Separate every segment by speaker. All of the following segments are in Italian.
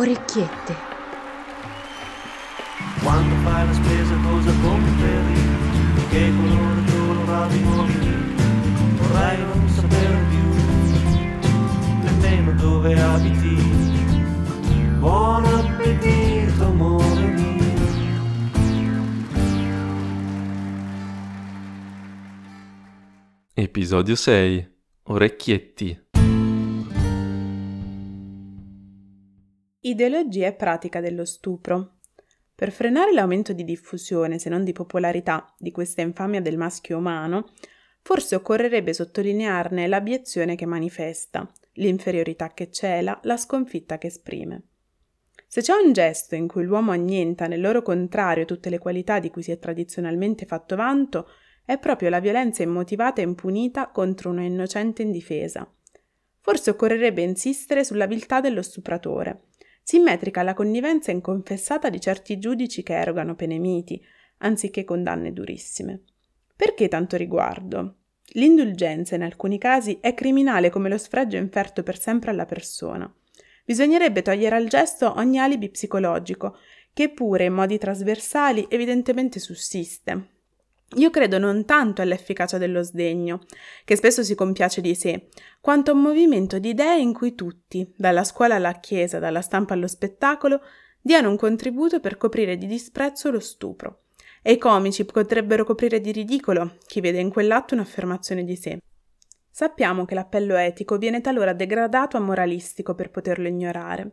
Speaker 1: orecchiette.
Speaker 2: Quando fai la spesa cosa compri? Che colore colorato vuoi? Vorrei non sapere più nemmeno dove abiti. Buon appetito, amore mio.
Speaker 3: Episodio 6 Orecchietti
Speaker 4: Ideologia e pratica dello stupro. Per frenare l'aumento di diffusione, se non di popolarità, di questa infamia del maschio umano, forse occorrerebbe sottolinearne l'abiezione che manifesta, l'inferiorità che cela, la sconfitta che esprime. Se c'è un gesto in cui l'uomo annienta nel loro contrario tutte le qualità di cui si è tradizionalmente fatto vanto, è proprio la violenza immotivata e impunita contro una innocente indifesa. Forse occorrerebbe insistere sulla viltà dello stupratore, simmetrica alla connivenza inconfessata di certi giudici che erogano pene miti, anziché condanne durissime. Perché tanto riguardo? L'indulgenza in alcuni casi è criminale come lo sfregio inferto per sempre alla persona. Bisognerebbe togliere al gesto ogni alibi psicologico, che pure in modi trasversali evidentemente sussiste, io credo non tanto all'efficacia dello sdegno, che spesso si compiace di sé, quanto a un movimento di idee in cui tutti, dalla scuola alla chiesa, dalla stampa allo spettacolo, diano un contributo per coprire di disprezzo lo stupro. E i comici potrebbero coprire di ridicolo chi vede in quell'atto un'affermazione di sé. Sappiamo che l'appello etico viene talora degradato a moralistico per poterlo ignorare.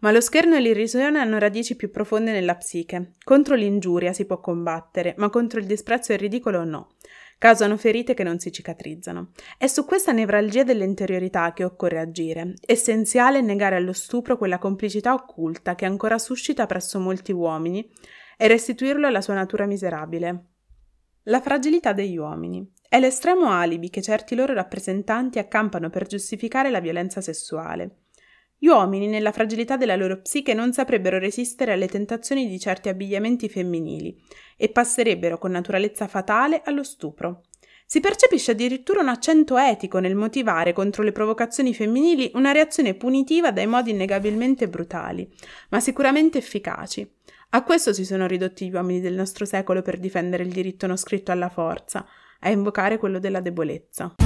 Speaker 4: Ma lo scherno e l'irrisione hanno radici più profonde nella psiche. Contro l'ingiuria si può combattere, ma contro il disprezzo e il ridicolo no. Causano ferite che non si cicatrizzano. È su questa nevralgia dell'interiorità che occorre agire. Essenziale negare allo stupro quella complicità occulta che ancora suscita presso molti uomini e restituirlo alla sua natura miserabile. La fragilità degli uomini. È l'estremo alibi che certi loro rappresentanti accampano per giustificare la violenza sessuale. Gli uomini, nella fragilità della loro psiche, non saprebbero resistere alle tentazioni di certi abbigliamenti femminili e passerebbero con naturalezza fatale allo stupro. Si percepisce addirittura un accento etico nel motivare contro le provocazioni femminili una reazione punitiva dai modi innegabilmente brutali, ma sicuramente efficaci. A questo si sono ridotti gli uomini del nostro secolo per difendere il diritto non scritto alla forza, a invocare quello della debolezza.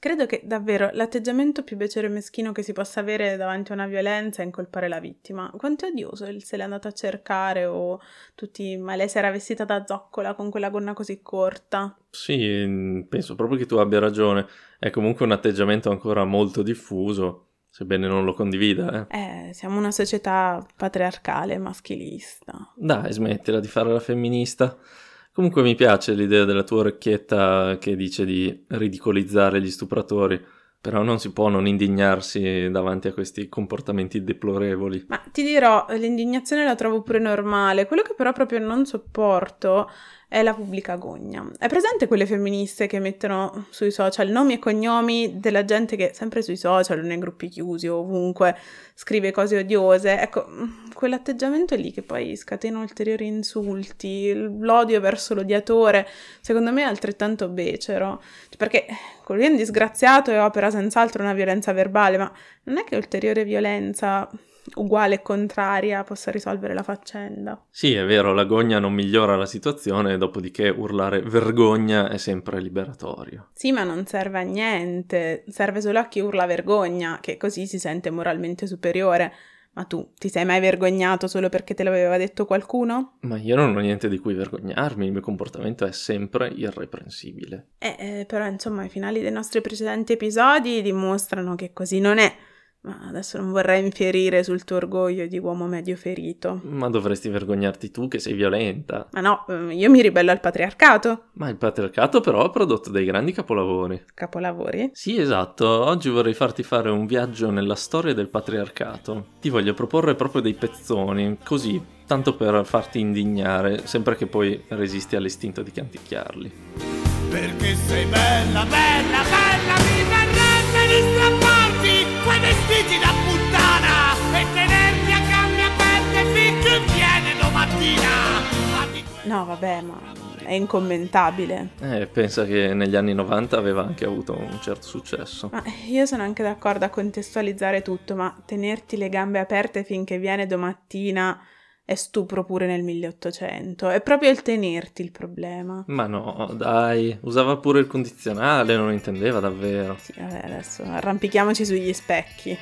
Speaker 4: Credo che davvero l'atteggiamento più becero e meschino che si possa avere davanti a una violenza è incolpare la vittima. Quanto è odioso il se l'è andata a cercare o tutti, ma lei si era vestita da zoccola con quella gonna così corta.
Speaker 3: Sì, penso proprio che tu abbia ragione. È comunque un atteggiamento ancora molto diffuso, sebbene non lo condivida.
Speaker 4: Eh, eh siamo una società patriarcale, maschilista.
Speaker 3: Dai, smettila di fare la femminista. Comunque mi piace l'idea della tua orecchietta che dice di ridicolizzare gli stupratori, però non si può non indignarsi davanti a questi comportamenti deplorevoli.
Speaker 4: Ma ti dirò, l'indignazione la trovo pure normale, quello che però proprio non sopporto è la pubblica gogna. È presente quelle femministe che mettono sui social nomi e cognomi della gente che sempre sui social, nei gruppi chiusi o ovunque scrive cose odiose? Ecco, quell'atteggiamento è lì che poi scatena ulteriori insulti, l'odio verso l'odiatore, secondo me è altrettanto becero, perché quello è un disgraziato e opera senz'altro una violenza verbale, ma non è che ulteriore violenza uguale e contraria possa risolvere la faccenda.
Speaker 3: Sì, è vero, la gogna non migliora la situazione, dopodiché urlare vergogna è sempre liberatorio.
Speaker 4: Sì, ma non serve a niente, serve solo a chi urla vergogna, che così si sente moralmente superiore. Ma tu ti sei mai vergognato solo perché te l'aveva detto qualcuno?
Speaker 3: Ma io non ho niente di cui vergognarmi, il mio comportamento è sempre irreprensibile.
Speaker 4: Eh, eh però insomma i finali dei nostri precedenti episodi dimostrano che così non è. Ma adesso non vorrei infierire sul tuo orgoglio di uomo medio ferito.
Speaker 3: Ma dovresti vergognarti tu che sei violenta.
Speaker 4: Ma no, ehm, io mi ribello al patriarcato.
Speaker 3: Ma il patriarcato però ha prodotto dei grandi capolavori.
Speaker 4: Capolavori?
Speaker 3: Sì, esatto. Oggi vorrei farti fare un viaggio nella storia del patriarcato. Ti voglio proporre proprio dei pezzoni, così, tanto per farti indignare, sempre che poi resisti all'istinto di canticchiarli.
Speaker 2: Perché sei bella, bella, bella,
Speaker 4: No, vabbè, ma è incommentabile.
Speaker 3: Eh, pensa che negli anni 90 aveva anche avuto un certo successo.
Speaker 4: Ma io sono anche d'accordo a contestualizzare tutto, ma tenerti le gambe aperte finché viene domattina è stupro pure nel 1800. È proprio il tenerti il problema.
Speaker 3: Ma no, dai, usava pure il condizionale, non intendeva davvero.
Speaker 4: Sì, vabbè, adesso arrampichiamoci sugli specchi.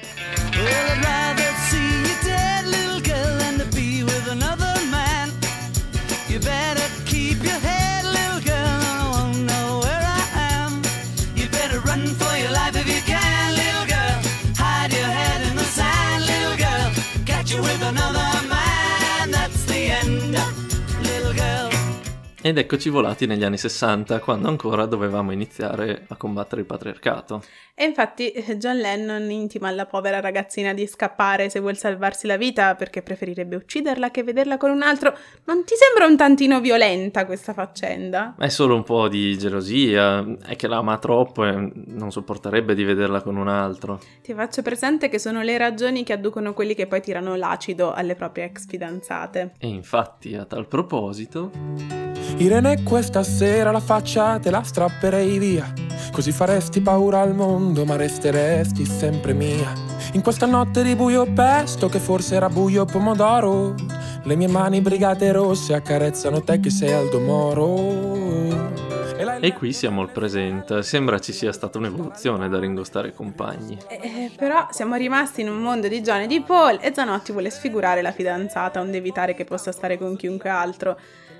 Speaker 3: Ed eccoci volati negli anni 60, quando ancora dovevamo iniziare a combattere il patriarcato.
Speaker 4: E infatti eh, John Lennon intima alla povera ragazzina di scappare se vuol salvarsi la vita perché preferirebbe ucciderla che vederla con un altro. Non ti sembra un tantino violenta questa faccenda?
Speaker 3: È solo un po' di gelosia, è che la ama troppo e non sopporterebbe di vederla con un altro.
Speaker 4: Ti faccio presente che sono le ragioni che adducono quelli che poi tirano l'acido alle proprie ex fidanzate.
Speaker 3: E infatti, a tal proposito...
Speaker 1: Irene, questa sera la faccia te la strapperei via, così faresti paura al mondo ma resteresti sempre mia. In questa notte di buio pesto, che forse era buio pomodoro, le mie mani brigate rosse accarezzano te che sei Aldo Moro.
Speaker 3: E qui siamo al presente, sembra ci sia stata un'evoluzione da Ringo Starr e compagni.
Speaker 4: Eh, però siamo rimasti in un mondo di John e di Paul e Zanotti vuole sfigurare la fidanzata onde evitare che possa stare con chiunque altro.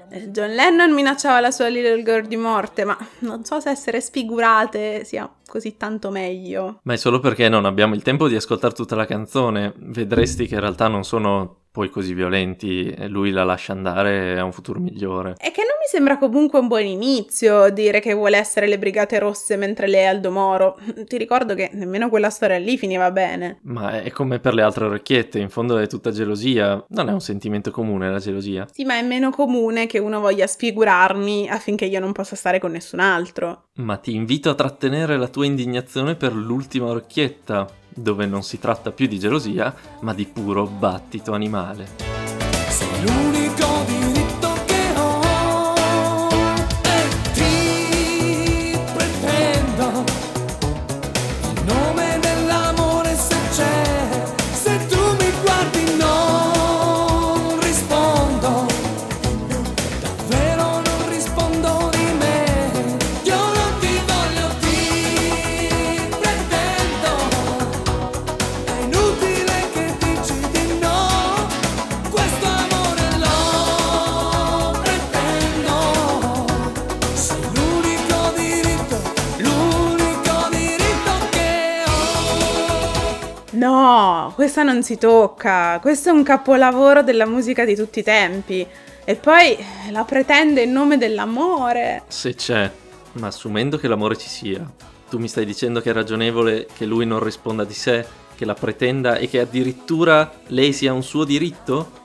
Speaker 4: Eh, John Lennon minacciava la sua Little Girl di morte, ma non so se essere sfigurate sia così tanto meglio.
Speaker 3: Ma è solo perché non abbiamo il tempo di ascoltare tutta la canzone. Vedresti che in realtà non sono poi così violenti e lui la lascia andare ha un futuro migliore.
Speaker 4: E che non mi sembra comunque un buon inizio dire che vuole essere le Brigate Rosse mentre lei è Aldo Moro. Ti ricordo che nemmeno quella storia lì finiva bene.
Speaker 3: Ma è come per le altre orecchiette, in fondo è tutta gelosia. Non è un sentimento comune la gelosia.
Speaker 4: Sì, ma è meno comune che uno voglia sfigurarmi affinché io non possa stare con nessun altro.
Speaker 3: Ma ti invito a trattenere la tua indignazione per l'ultima orecchietta dove non si tratta più di gelosia, ma di puro battito animale.
Speaker 4: Questa non si tocca, questo è un capolavoro della musica di tutti i tempi. E poi la pretende in nome dell'amore.
Speaker 3: Se c'è, ma assumendo che l'amore ci sia, tu mi stai dicendo che è ragionevole che lui non risponda di sé, che la pretenda e che addirittura lei sia un suo diritto?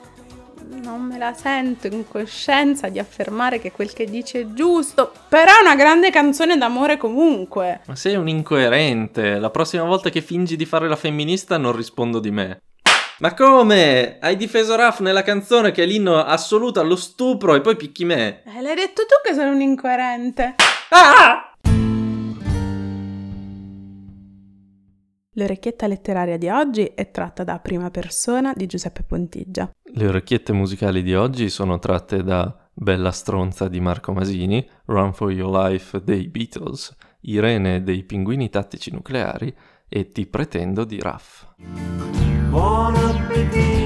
Speaker 4: Non me la sento in coscienza di affermare che quel che dice è giusto, però è una grande canzone d'amore comunque.
Speaker 3: Ma sei un incoerente, la prossima volta che fingi di fare la femminista non rispondo di me. Ma come? Hai difeso Raf nella canzone che è l'inno assoluto allo stupro e poi picchi me?
Speaker 4: Eh, l'hai detto tu che sono un incoerente.
Speaker 3: Ah!
Speaker 4: L'orecchietta letteraria di oggi è tratta da Prima persona di Giuseppe Pontiggia.
Speaker 3: Le orecchiette musicali di oggi sono tratte da Bella stronza di Marco Masini, Run for Your Life dei Beatles, Irene dei Pinguini Tattici Nucleari e Ti pretendo di Raff. Buon appetito!